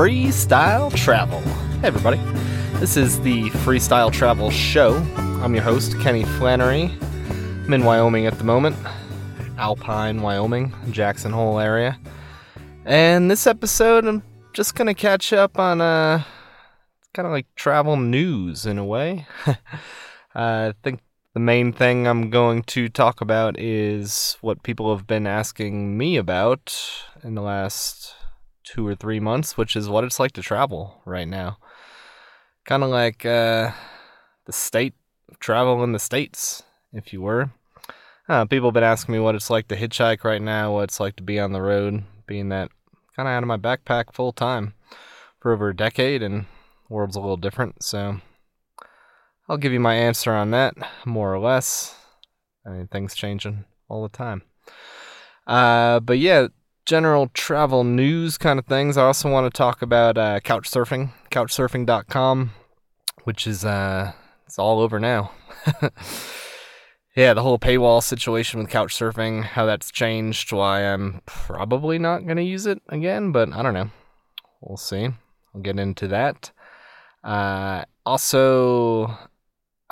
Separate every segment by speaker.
Speaker 1: Freestyle Travel. Hey, everybody. This is the Freestyle Travel Show. I'm your host, Kenny Flannery. I'm in Wyoming at the moment, Alpine, Wyoming, Jackson Hole area. And this episode, I'm just going to catch up on uh, kind of like travel news in a way. I think the main thing I'm going to talk about is what people have been asking me about in the last two or three months, which is what it's like to travel right now. Kind of like uh, the state travel in the States, if you were. Uh, people have been asking me what it's like to hitchhike right now, what it's like to be on the road, being that kind of out of my backpack full time for over a decade, and the world's a little different. So I'll give you my answer on that, more or less. I mean, things changing all the time. Uh, but yeah, general travel news kind of things. I also want to talk about uh, couch surfing, couchsurfing.com, which is uh, it's all over now. yeah, the whole paywall situation with couch surfing, how that's changed, why I'm probably not going to use it again, but I don't know. We'll see. I'll get into that. Uh, also,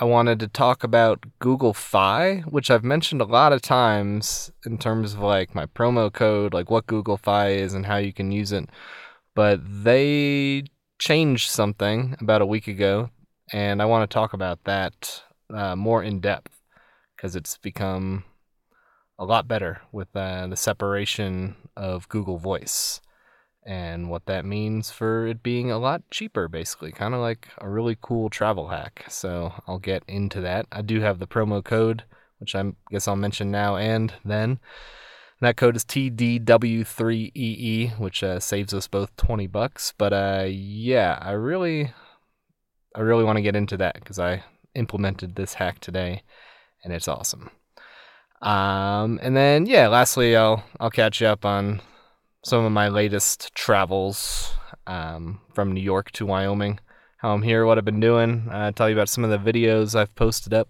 Speaker 1: I wanted to talk about Google Fi, which I've mentioned a lot of times in terms of like my promo code, like what Google Fi is and how you can use it. But they changed something about a week ago, and I want to talk about that uh, more in depth because it's become a lot better with uh, the separation of Google Voice and what that means for it being a lot cheaper, basically. Kind of like a really cool travel hack. So I'll get into that. I do have the promo code, which I guess I'll mention now and then. And that code is TDW3EE, which uh, saves us both 20 bucks. But uh, yeah, I really, I really want to get into that because I implemented this hack today, and it's awesome. Um, and then yeah, lastly, I'll I'll catch you up on some of my latest travels um, from New York to Wyoming, how I'm here, what I've been doing, uh, tell you about some of the videos I've posted up.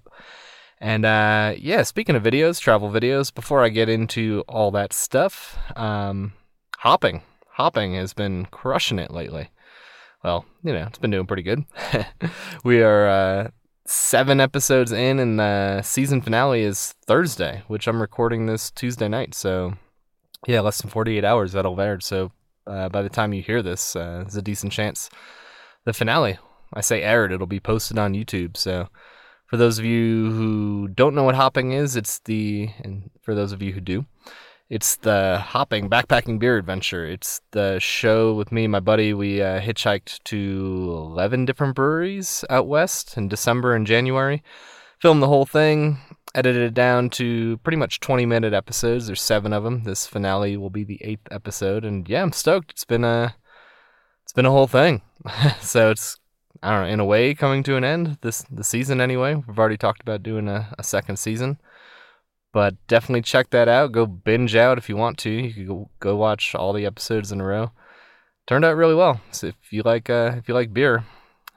Speaker 1: And uh, yeah, speaking of videos, travel videos, before I get into all that stuff, um, hopping. Hopping has been crushing it lately. Well, you know, it's been doing pretty good. we are uh, seven episodes in, and the season finale is Thursday, which I'm recording this Tuesday night. So yeah, less than 48 hours that'll air. So uh, by the time you hear this, uh, there's a decent chance the finale. I say aired, it'll be posted on YouTube. So for those of you who don't know what hopping is, it's the and for those of you who do, it's the hopping backpacking beer adventure. It's the show with me and my buddy. We uh, hitchhiked to 11 different breweries out west in December and January. Filmed the whole thing edited it down to pretty much 20 minute episodes. There's seven of them. This finale will be the eighth episode, and yeah, I'm stoked. It's been a it's been a whole thing. so it's I don't know in a way coming to an end. This the season anyway. We've already talked about doing a, a second season, but definitely check that out. Go binge out if you want to. You can go, watch all the episodes in a row. Turned out really well. So if you like uh, if you like beer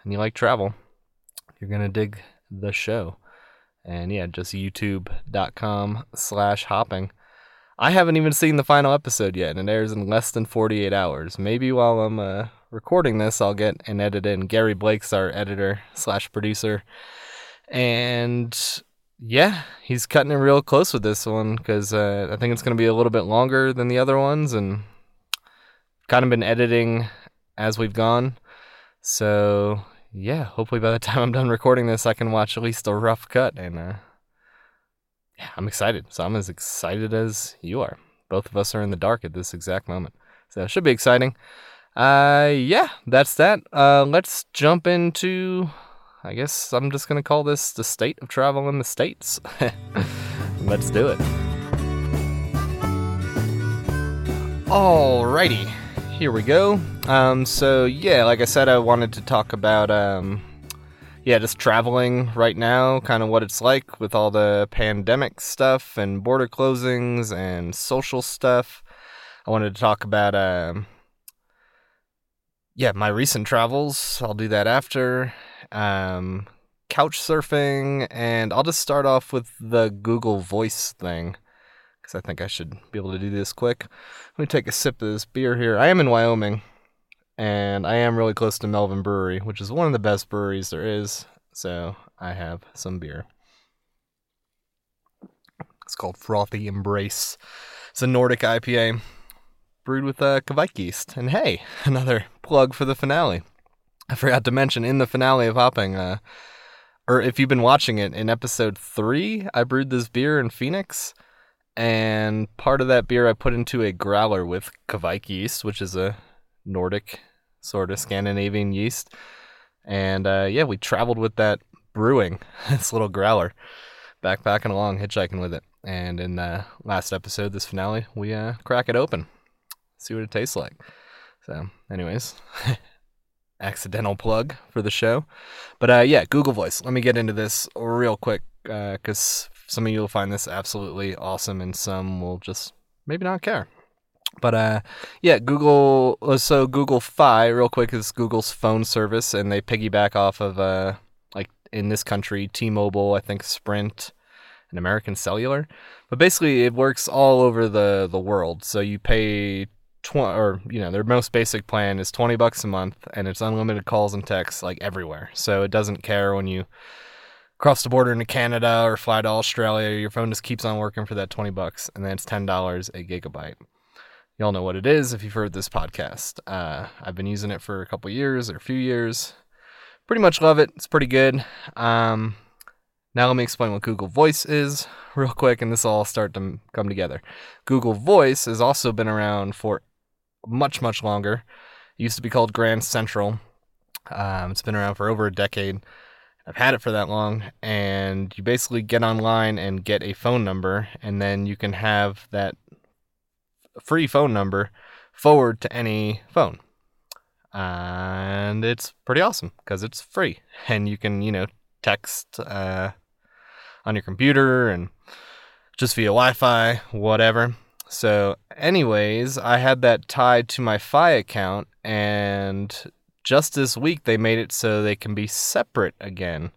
Speaker 1: and you like travel, you're gonna dig the show. And yeah, just youtube.com slash hopping. I haven't even seen the final episode yet, and it airs in less than 48 hours. Maybe while I'm uh, recording this, I'll get an edit in. Gary Blake's our editor slash producer. And yeah, he's cutting it real close with this one because uh, I think it's going to be a little bit longer than the other ones, and kind of been editing as we've gone. So yeah, hopefully by the time I'm done recording this, I can watch at least a rough cut. And uh, yeah, I'm excited. So I'm as excited as you are. Both of us are in the dark at this exact moment. So it should be exciting. Uh, yeah, that's that. Uh, let's jump into. I guess I'm just gonna call this the state of travel in the states. let's do it. Alrighty here we go. Um, so yeah, like I said, I wanted to talk about um, yeah, just traveling right now, kind of what it's like with all the pandemic stuff and border closings and social stuff. I wanted to talk about um, yeah, my recent travels. I'll do that after. Um, couch surfing, and I'll just start off with the Google Voice thing because I think I should be able to do this quick. Let me take a sip of this beer here. I am in Wyoming, and I am really close to Melvin Brewery, which is one of the best breweries there is. So I have some beer. It's called Frothy Embrace. It's a Nordic IPA brewed with uh, Kveik yeast. And hey, another plug for the finale. I forgot to mention in the finale of Hopping, uh, or if you've been watching it, in episode three, I brewed this beer in Phoenix. And part of that beer I put into a growler with Kveik yeast, which is a Nordic sort of Scandinavian yeast. And uh, yeah, we traveled with that brewing, this little growler, backpacking along, hitchhiking with it. And in the last episode, this finale, we uh, crack it open, see what it tastes like. So, anyways, accidental plug for the show. But uh, yeah, Google Voice. Let me get into this real quick because uh, some of you will find this absolutely awesome and some will just maybe not care. But uh, yeah, Google. Uh, so Google Fi, real quick, is Google's phone service, and they piggyback off of uh, like in this country, T-Mobile, I think Sprint, and American Cellular. But basically, it works all over the the world. So you pay twenty, or you know, their most basic plan is twenty bucks a month, and it's unlimited calls and texts like everywhere. So it doesn't care when you cross the border into Canada or fly to Australia. Your phone just keeps on working for that twenty bucks, and then it's ten dollars a gigabyte. Y'all know what it is if you've heard this podcast. Uh, I've been using it for a couple years or a few years. Pretty much love it. It's pretty good. Um, now let me explain what Google Voice is real quick, and this will all start to come together. Google Voice has also been around for much, much longer. It used to be called Grand Central. Um, it's been around for over a decade. I've had it for that long, and you basically get online and get a phone number, and then you can have that free phone number forward to any phone. And it's pretty awesome because it's free and you can, you know, text uh, on your computer and just via Wi Fi, whatever. So, anyways, I had that tied to my Fi account, and just this week they made it so they can be separate again.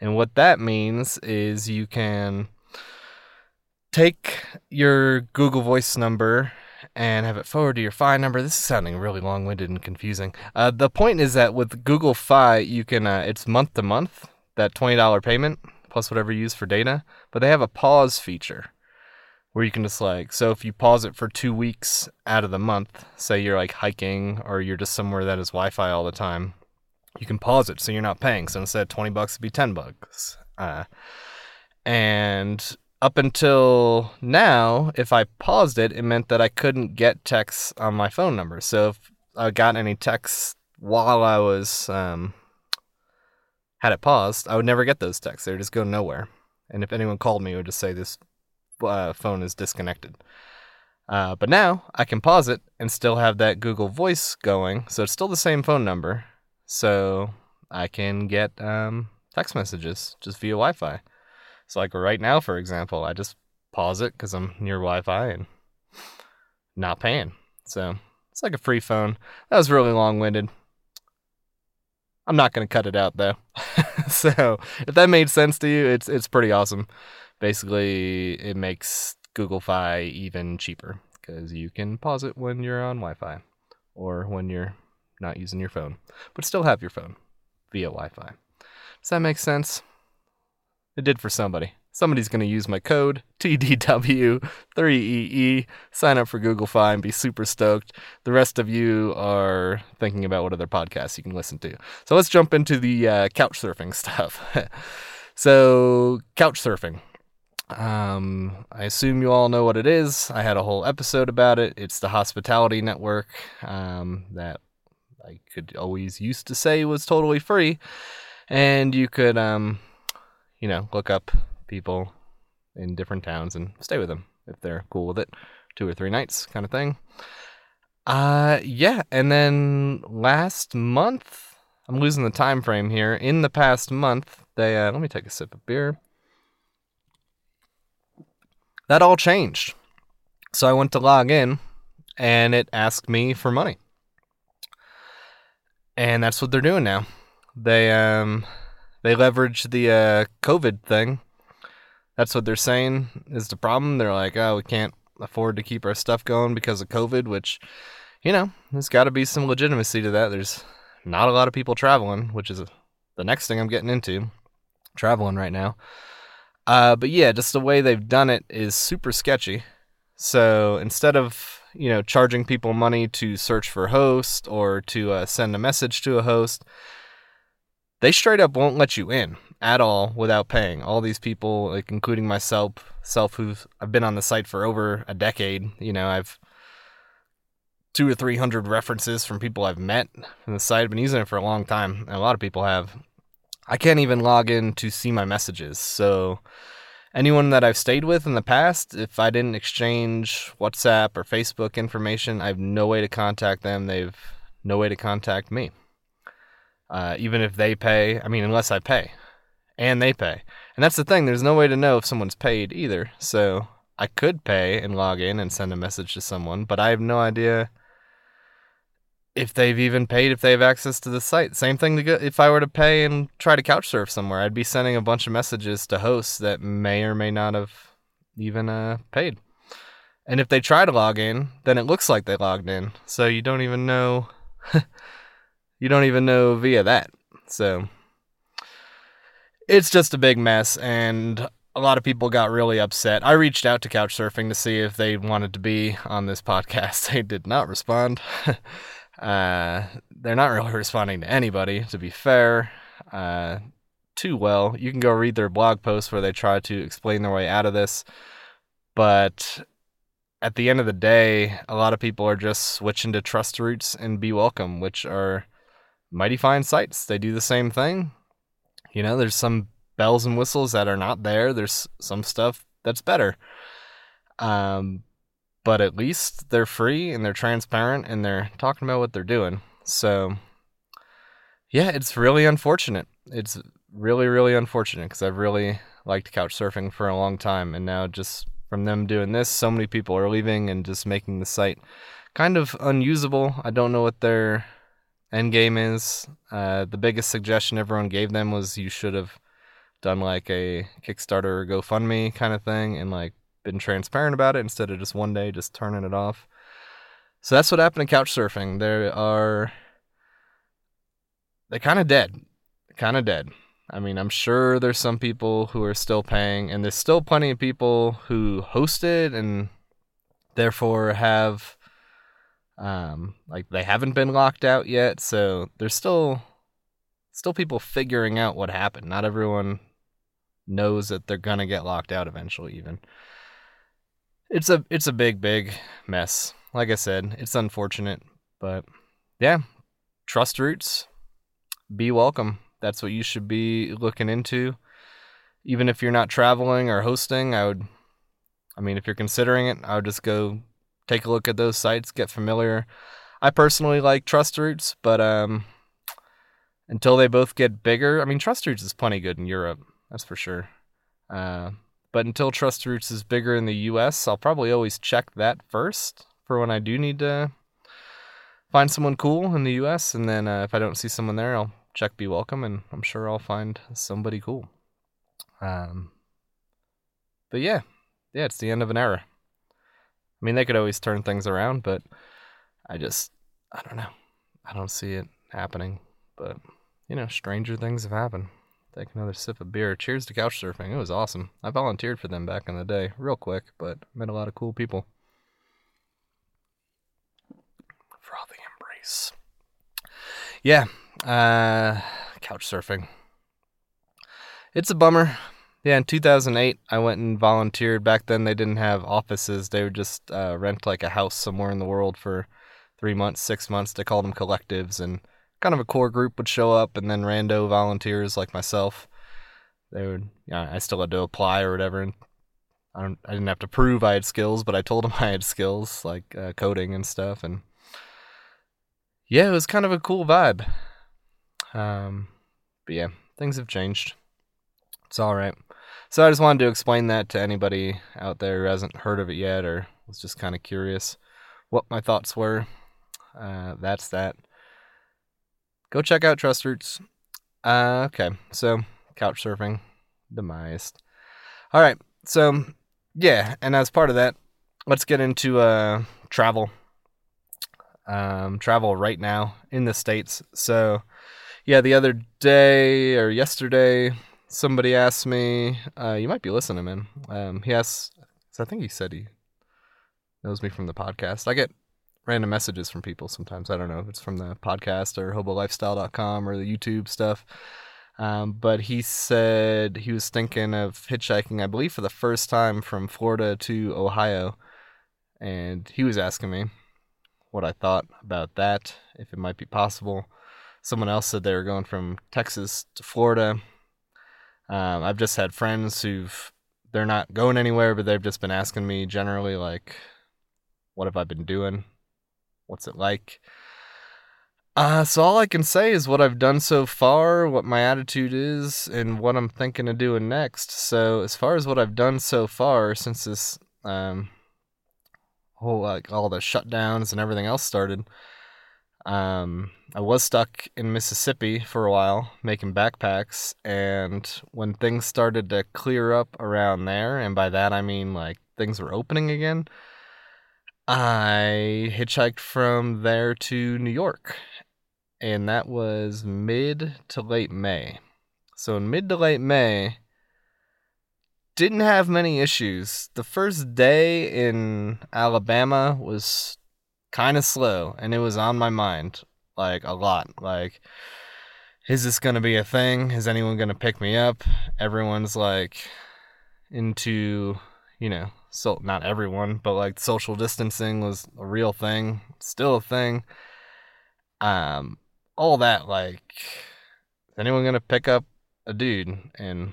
Speaker 1: And what that means is you can take your Google Voice number and have it forward to your Fi number. This is sounding really long-winded and confusing. Uh, the point is that with Google Fi, you can uh, it's month to month that twenty dollar payment plus whatever you use for data. But they have a pause feature where you can just like so if you pause it for two weeks out of the month, say you're like hiking or you're just somewhere that has Wi-Fi all the time, you can pause it so you're not paying. So instead of twenty bucks, it'd be ten bucks. Uh, and up until now, if I paused it, it meant that I couldn't get texts on my phone number. So if I got any texts while I was um, had it paused, I would never get those texts. They would just go nowhere. And if anyone called me, it would just say this uh, phone is disconnected. Uh, but now I can pause it and still have that Google Voice going, so it's still the same phone number. So I can get um, text messages just via Wi-Fi. So like right now, for example, I just pause it because I'm near Wi-Fi and not paying. So it's like a free phone. That was really long-winded. I'm not gonna cut it out though. so if that made sense to you, it's it's pretty awesome. Basically, it makes Google Fi even cheaper because you can pause it when you're on Wi-Fi or when you're not using your phone, but still have your phone via Wi-Fi. Does that make sense? It did for somebody. Somebody's going to use my code TDW3EE, sign up for Google Fi, and be super stoked. The rest of you are thinking about what other podcasts you can listen to. So let's jump into the uh, couch surfing stuff. so, couch surfing. Um, I assume you all know what it is. I had a whole episode about it. It's the hospitality network um, that I could always used to say was totally free, and you could um, you know, look up people in different towns and stay with them if they're cool with it. Two or three nights kind of thing. Uh yeah, and then last month, I'm losing the time frame here. In the past month, they uh, let me take a sip of beer. That all changed. So I went to log in and it asked me for money. And that's what they're doing now. They um they leverage the uh, COVID thing. That's what they're saying is the problem. They're like, oh, we can't afford to keep our stuff going because of COVID, which, you know, there's got to be some legitimacy to that. There's not a lot of people traveling, which is the next thing I'm getting into, traveling right now. Uh, but yeah, just the way they've done it is super sketchy. So instead of you know charging people money to search for host or to uh, send a message to a host, they straight up won't let you in at all without paying. All these people, like including myself, self who I've been on the site for over a decade. You know, I've two or three hundred references from people I've met from the site. I've been using it for a long time, and a lot of people have. I can't even log in to see my messages. So anyone that I've stayed with in the past, if I didn't exchange WhatsApp or Facebook information, I have no way to contact them. They've no way to contact me. Uh, even if they pay, I mean, unless I pay and they pay. And that's the thing, there's no way to know if someone's paid either. So I could pay and log in and send a message to someone, but I have no idea if they've even paid, if they have access to the site. Same thing to go, if I were to pay and try to couch surf somewhere, I'd be sending a bunch of messages to hosts that may or may not have even uh, paid. And if they try to log in, then it looks like they logged in. So you don't even know you don't even know via that. So it's just a big mess and a lot of people got really upset. I reached out to Couchsurfing to see if they wanted to be on this podcast. They did not respond. uh, they're not really responding to anybody, to be fair, uh, too well. You can go read their blog post where they try to explain their way out of this. But at the end of the day, a lot of people are just switching to Trust Roots and Be Welcome, which are mighty fine sites. They do the same thing. You know, there's some bells and whistles that are not there. There's some stuff that's better. Um, but at least they're free and they're transparent and they're talking about what they're doing. So, yeah, it's really unfortunate. It's really, really unfortunate because I've really liked couch surfing for a long time. And now, just from them doing this, so many people are leaving and just making the site kind of unusable. I don't know what their end game is. Uh, the biggest suggestion everyone gave them was you should have done like a Kickstarter or GoFundMe kind of thing and like been transparent about it instead of just one day just turning it off. So that's what happened to couch surfing. There are they're kind of dead. Kind of dead. I mean, I'm sure there's some people who are still paying and there's still plenty of people who hosted and therefore have um, like they haven't been locked out yet, so there's still still people figuring out what happened. Not everyone knows that they're gonna get locked out eventually. Even it's a it's a big big mess. Like I said, it's unfortunate, but yeah, trust roots. Be welcome. That's what you should be looking into. Even if you're not traveling or hosting, I would. I mean, if you're considering it, I would just go take a look at those sites, get familiar. I personally like Trust Roots, but um, until they both get bigger, I mean, Trust Roots is plenty good in Europe, that's for sure. Uh, but until Trust Roots is bigger in the US, I'll probably always check that first for when I do need to find someone cool in the US. And then uh, if I don't see someone there, I'll check Be Welcome, and I'm sure I'll find somebody cool. Um, but yeah, yeah, it's the end of an era. I mean, they could always turn things around, but I just, I don't know. I don't see it happening. But, you know, stranger things have happened. Take another sip of beer. Cheers to couch surfing. It was awesome. I volunteered for them back in the day, real quick, but met a lot of cool people. Frothy embrace. Yeah, uh, couch surfing. It's a bummer yeah, in 2008, I went and volunteered. Back then, they didn't have offices. They would just uh, rent like a house somewhere in the world for three months, six months. They called them collectives, and kind of a core group would show up, and then rando volunteers like myself. They would, yeah, I still had to apply or whatever, and I don't, I didn't have to prove I had skills, but I told them I had skills like uh, coding and stuff, and yeah, it was kind of a cool vibe. Um, but yeah, things have changed. It's all right. So I just wanted to explain that to anybody out there who hasn't heard of it yet or was just kind of curious what my thoughts were. Uh, that's that. Go check out Trust Roots. Uh, okay, so couch surfing, demised. All right, so yeah, and as part of that, let's get into uh, travel. um, travel right now in the states. So, yeah, the other day or yesterday, somebody asked me. Uh, you might be listening, man. Um, he asked. so I think he said he knows me from the podcast. I get random messages from people sometimes. I don't know if it's from the podcast or hobolifestyle.com or the YouTube stuff. Um, but he said he was thinking of hitchhiking, I believe, for the first time from Florida to Ohio. And he was asking me what I thought about that, if it might be possible. Someone else said they were going from Texas to Florida. Um, I've just had friends who've they're not going anywhere, but they've just been asking me generally like, what have I been doing? What's it like? Uh, so all I can say is what I've done so far, what my attitude is, and what I'm thinking of doing next. So as far as what I've done so far since this um, whole like all the shutdowns and everything else started, um, I was stuck in Mississippi for a while making backpacks, and when things started to clear up around there, and by that I mean like things were opening again, I hitchhiked from there to New York, and that was mid to late May. So in mid to late May, didn't have many issues. The first day in Alabama was kind of slow and it was on my mind like a lot. Like is this going to be a thing? Is anyone going to pick me up? Everyone's like into, you know, so not everyone, but like social distancing was a real thing, still a thing. Um all that like is anyone to pick up a dude and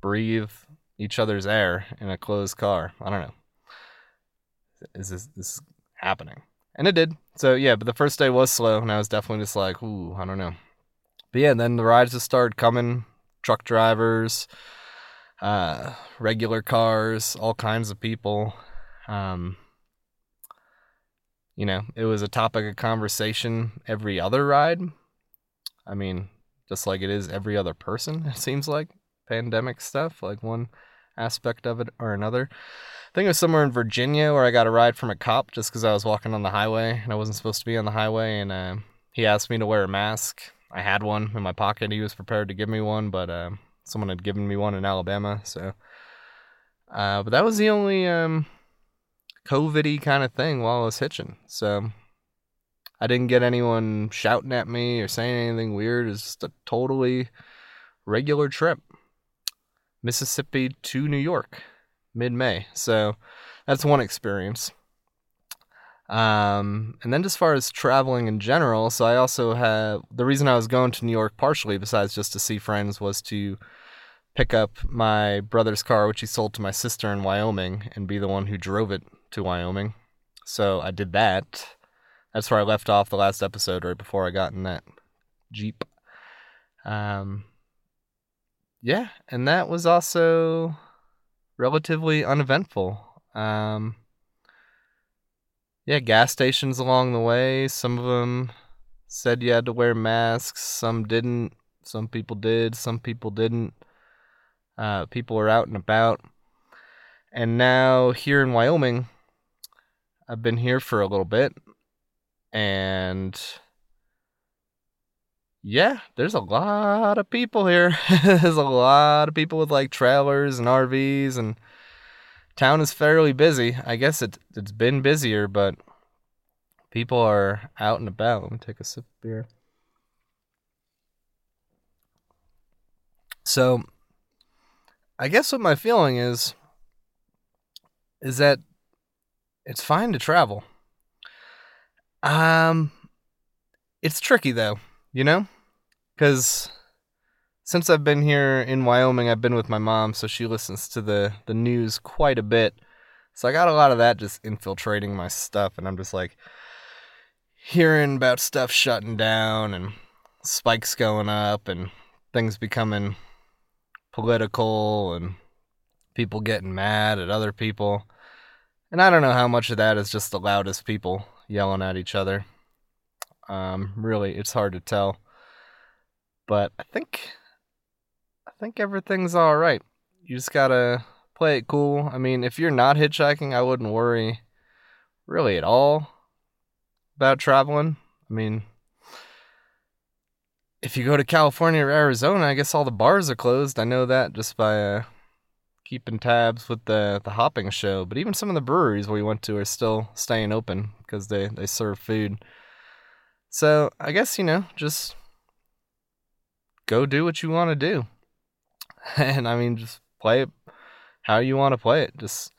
Speaker 1: breathe each other's air in a closed car. I don't know. Is this this happening? And it did. So yeah, but the first day was slow, and I was definitely just like, ooh, I don't know. But yeah, then the rides just started coming. Truck drivers, uh, regular cars, all kinds of people. Um, you know, it was a topic of conversation every other ride. I mean, just like it is every other person, it seems like pandemic stuff, like one aspect of it or another. I think it was somewhere in Virginia where I got a ride from a cop just because I was walking on the highway and I wasn't supposed to be on the highway, and uh, he asked me to wear a mask. I had one in my pocket. He was prepared to give me one, but uh, someone had given me one in Alabama, so. Uh, but that was the only um, COVID-y kind of thing while I was hitching. So I didn't get anyone shouting at me or saying anything weird. It's just a totally regular trip. Mississippi to New York mid May. So that's one experience. Um, and then as far as traveling in general, so I also have the reason I was going to New York partially, besides just to see friends, was to pick up my brother's car, which he sold to my sister in Wyoming, and be the one who drove it to Wyoming. So I did that. That's where I left off the last episode, right before I got in that Jeep. Um, yeah, and that was also relatively uneventful. Um, yeah, gas stations along the way. Some of them said you had to wear masks. Some didn't. Some people did. Some people didn't. Uh, people are out and about. And now here in Wyoming, I've been here for a little bit, and yeah, there's a lot of people here. there's a lot of people with like trailers and RVs, and town is fairly busy. I guess it it's been busier, but people are out and about. Let me take a sip of beer. So, I guess what my feeling is is that it's fine to travel. Um, it's tricky though, you know because since I've been here in Wyoming, I've been with my mom, so she listens to the the news quite a bit. So I got a lot of that just infiltrating my stuff, and I'm just like hearing about stuff shutting down and spikes going up and things becoming political and people getting mad at other people. And I don't know how much of that is just the loudest people yelling at each other. Um, really, it's hard to tell. But I think I think everything's all right. You just gotta play it cool. I mean, if you're not hitchhiking, I wouldn't worry really at all. about traveling. I mean, if you go to California or Arizona, I guess all the bars are closed. I know that just by uh, keeping tabs with the the hopping show. But even some of the breweries we went to are still staying open because they they serve food. So I guess you know just go do what you want to do, and I mean just play it how you want to play it. Just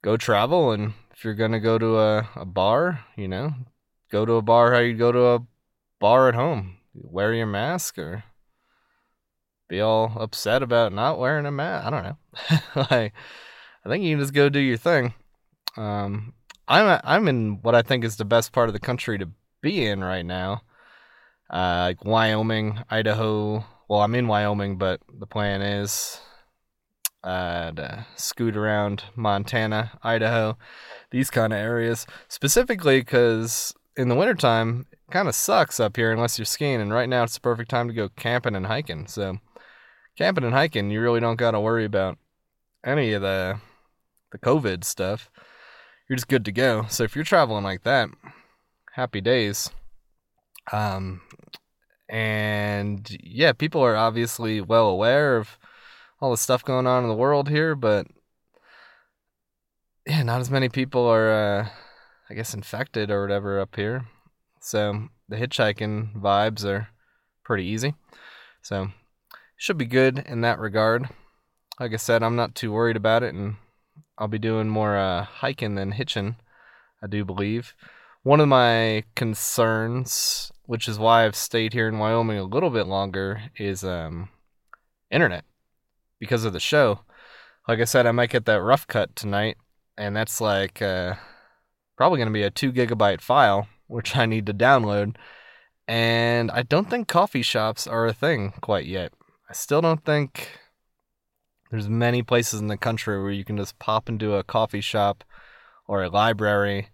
Speaker 1: go travel, and if you're gonna go to a, a bar, you know, go to a bar how you go to a bar at home wear your mask or be all upset about not wearing a mask. I don't know. like, I think you can just go do your thing. Um, I'm I'm in what I think is the best part of the country to be in right now. Uh, like Wyoming, Idaho. Well, I'm in Wyoming, but the plan is uh, to scoot around Montana, Idaho, these kind of areas. Specifically because in the wintertime, kind of sucks up here unless you're skiing. And right now, it's the perfect time to go camping and hiking. So, camping and hiking, you really don't got to worry about any of the the COVID stuff. You're just good to go. So if you're traveling like that, happy days. Um, and yeah, people are obviously well aware of all the stuff going on in the world here, but yeah, not as many people are, uh, I guess, infected or whatever up here. So the hitchhiking vibes are pretty easy. So should be good in that regard. Like I said, I'm not too worried about it, and I'll be doing more uh, hiking than hitching, I do believe. One of my concerns, which is why I've stayed here in Wyoming a little bit longer, is um, internet because of the show. Like I said, I might get that rough cut tonight, and that's like uh, probably going to be a two gigabyte file which I need to download. And I don't think coffee shops are a thing quite yet. I still don't think there's many places in the country where you can just pop into a coffee shop or a library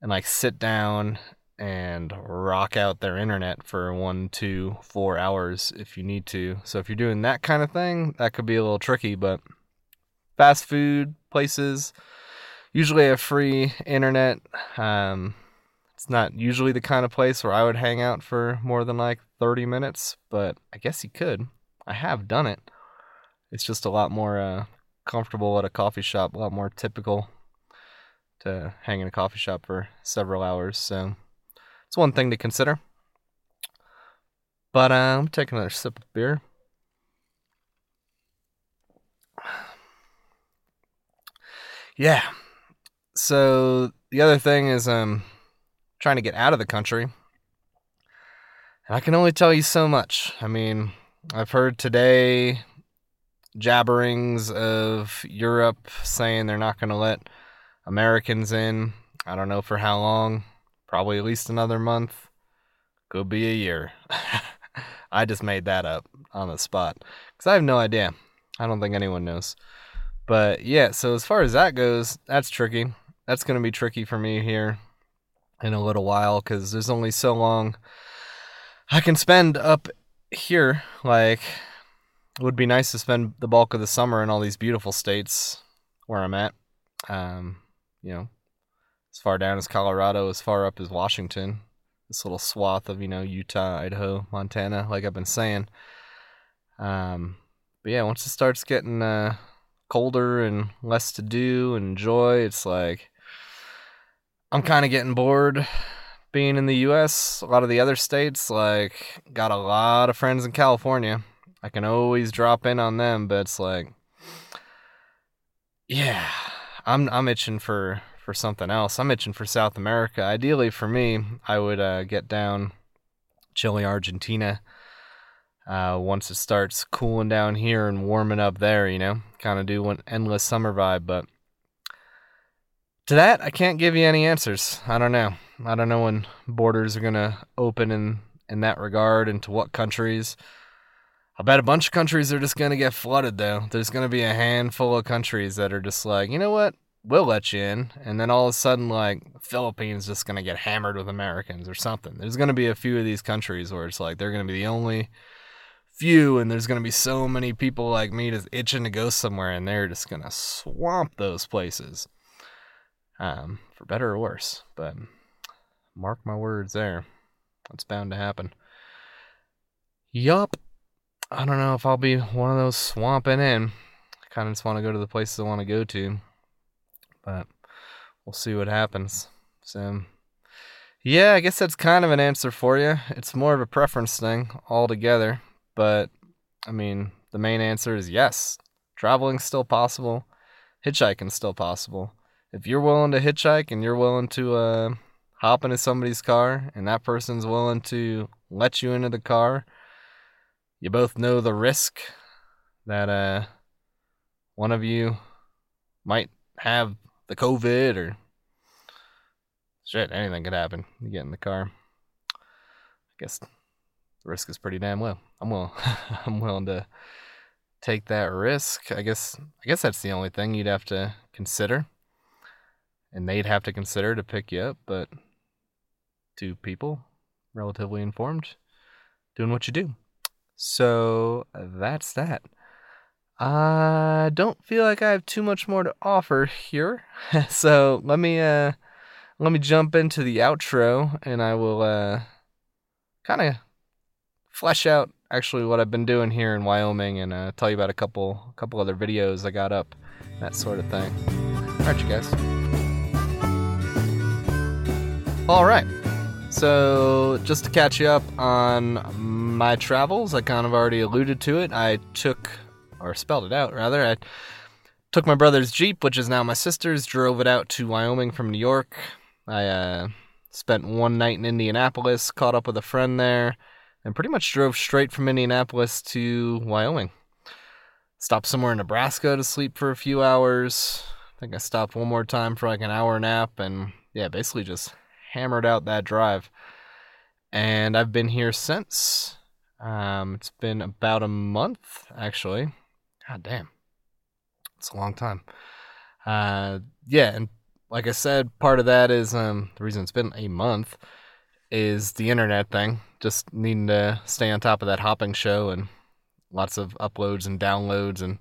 Speaker 1: and like sit down and rock out their internet for one, two, four hours if you need to. So if you're doing that kind of thing, that could be a little tricky, but fast food places usually have free internet. Um, it's not usually the kind of place where I would hang out for more than like 30 minutes, but I guess you could. I have done it. It's just a lot more uh, comfortable at a coffee shop, a lot more typical to hang in a coffee shop for several hours. So it's one thing to consider. But uh, I'm taking another sip of beer. Yeah. So the other thing is um trying to get out of the country. And I can only tell you so much. I mean, I've heard today jabberings of Europe saying they're not going to let Americans in. I don't know for how long. Probably at least another month. Could be a year. I just made that up on the spot because I have no idea. I don't think anyone knows. But yeah, so as far as that goes, that's tricky. That's going to be tricky for me here in a little while because there's only so long I can spend up here. Like, it would be nice to spend the bulk of the summer in all these beautiful states where I'm at. Um, you know, as far down as Colorado, as far up as Washington. This little swath of, you know, Utah, Idaho, Montana, like I've been saying. Um, but yeah, once it starts getting uh, colder and less to do and enjoy, it's like I'm kind of getting bored being in the US. A lot of the other states, like, got a lot of friends in California. I can always drop in on them, but it's like, yeah, I'm I'm itching for for something else. I'm itching for South America. Ideally, for me, I would uh, get down Chile, Argentina. Uh, once it starts cooling down here and warming up there, you know, kind of do an endless summer vibe. But to that, I can't give you any answers. I don't know. I don't know when borders are going to open in, in that regard and to what countries. I bet a bunch of countries are just going to get flooded, though. There's going to be a handful of countries that are just like, you know what? We'll let you in. And then all of a sudden, like, Philippines just going to get hammered with Americans or something. There's going to be a few of these countries where it's like they're going to be the only few, and there's going to be so many people like me just itching to go somewhere, and they're just going to swamp those places um, for better or worse. But Mark my words there. That's bound to happen. Yup. I don't know if I'll be one of those swamping in. I kind of just want to go to the places I want to go to. But we'll see what happens. So, yeah, I guess that's kind of an answer for you. It's more of a preference thing altogether. But, I mean, the main answer is yes. Traveling's still possible. Hitchhiking's still possible. If you're willing to hitchhike and you're willing to uh, hop into somebody's car and that person's willing to let you into the car, you both know the risk that uh, one of you might have the COVID or shit, anything could happen. You get in the car. I guess the risk is pretty damn low. I'm willing I'm willing to take that risk. I guess I guess that's the only thing you'd have to consider. And they'd have to consider to pick you up, but two people, relatively informed, doing what you do. So that's that. I don't feel like I have too much more to offer here. so let me uh let me jump into the outro and I will uh kind of flesh out actually what I've been doing here in Wyoming and uh, tell you about a couple couple other videos I got up, that sort of thing. All right, you guys. All right. So, just to catch you up on my travels, I kind of already alluded to it. I took, or spelled it out rather, I took my brother's Jeep, which is now my sister's, drove it out to Wyoming from New York. I uh, spent one night in Indianapolis, caught up with a friend there, and pretty much drove straight from Indianapolis to Wyoming. Stopped somewhere in Nebraska to sleep for a few hours. I think I stopped one more time for like an hour nap, and yeah, basically just hammered out that drive. And I've been here since. Um, it's been about a month, actually. God damn. It's a long time. Uh, yeah, and like I said, part of that is um, the reason it's been a month is the internet thing. Just needing to stay on top of that hopping show and lots of uploads and downloads and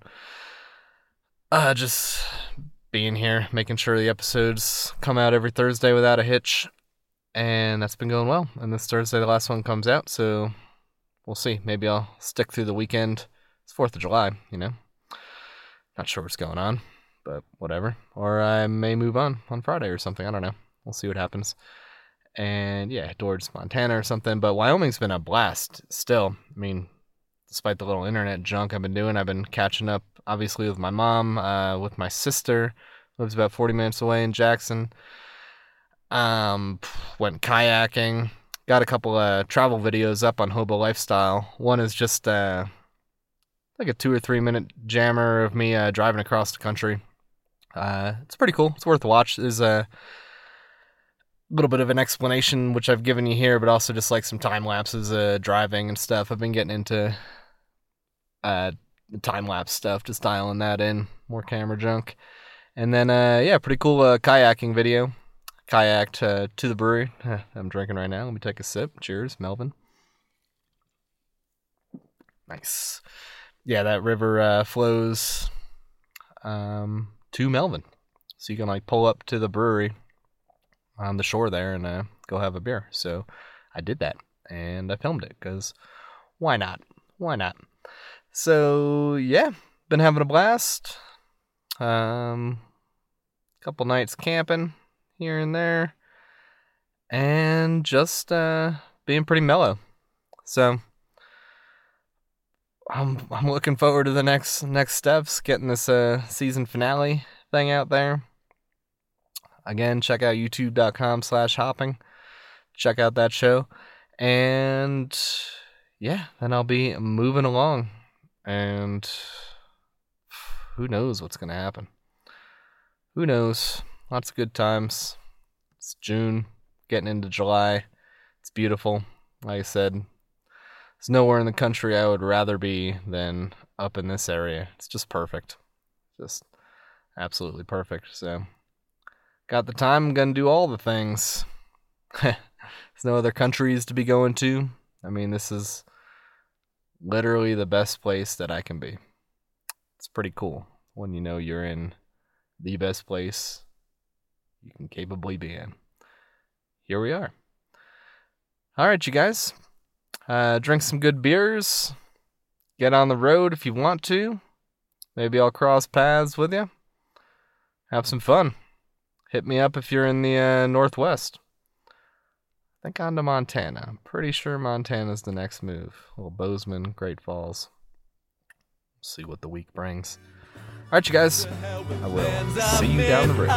Speaker 1: uh, just being here, making sure the episodes come out every Thursday without a hitch and that's been going well. And this Thursday, the last one comes out, so we'll see. Maybe I'll stick through the weekend. It's Fourth of July, you know. Not sure what's going on, but whatever. Or I may move on on Friday or something. I don't know. We'll see what happens. And yeah, towards Montana or something. But Wyoming's been a blast still. I mean, despite the little internet junk I've been doing, I've been catching up obviously with my mom, uh, with my sister, lives about 40 minutes away in Jackson. Um, went kayaking. Got a couple of travel videos up on Hobo Lifestyle. One is just uh, like a two or three minute jammer of me uh, driving across the country. Uh, it's pretty cool. It's worth a watch. There's a little bit of an explanation, which I've given you here, but also just like some time lapses, uh, driving and stuff. I've been getting into uh, time lapse stuff, just dialing that in, more camera junk. And then, uh, yeah, pretty cool uh, kayaking video kayaked to the brewery I'm drinking right now. Let me take a sip. Cheers, Melvin. Nice. Yeah, that river uh, flows um, to Melvin. So you can like pull up to the brewery on the shore there and uh, go have a beer. So I did that and I filmed it because why not? Why not? So yeah, been having a blast. Um, couple nights camping here and there, and just uh, being pretty mellow. So I'm I'm looking forward to the next next steps, getting this uh, season finale thing out there. Again, check out youtube.com slash hopping. Check out that show. And yeah, then I'll be moving along. And who knows what's going to happen. Who knows? Lots of good times. It's June, getting into July. It's beautiful. Like I said, there's nowhere in the country I would rather be than up in this area. It's just perfect. Just absolutely perfect. So, got the time. I'm going to do all the things. there's no other countries to be going to. I mean, this is literally the best place that I can be. It's pretty cool when you know you're in the best place you can capably be in. Here we are. All right, you guys. Uh, drink some good beers. Get on the road if you want to. Maybe I'll cross paths with you. Have some fun. Hit me up if you're in the uh, Northwest. I think on to Montana. I'm pretty sure Montana's the next move. Little Bozeman, Great Falls. See what the week brings. All right, you guys. I will see you down the road.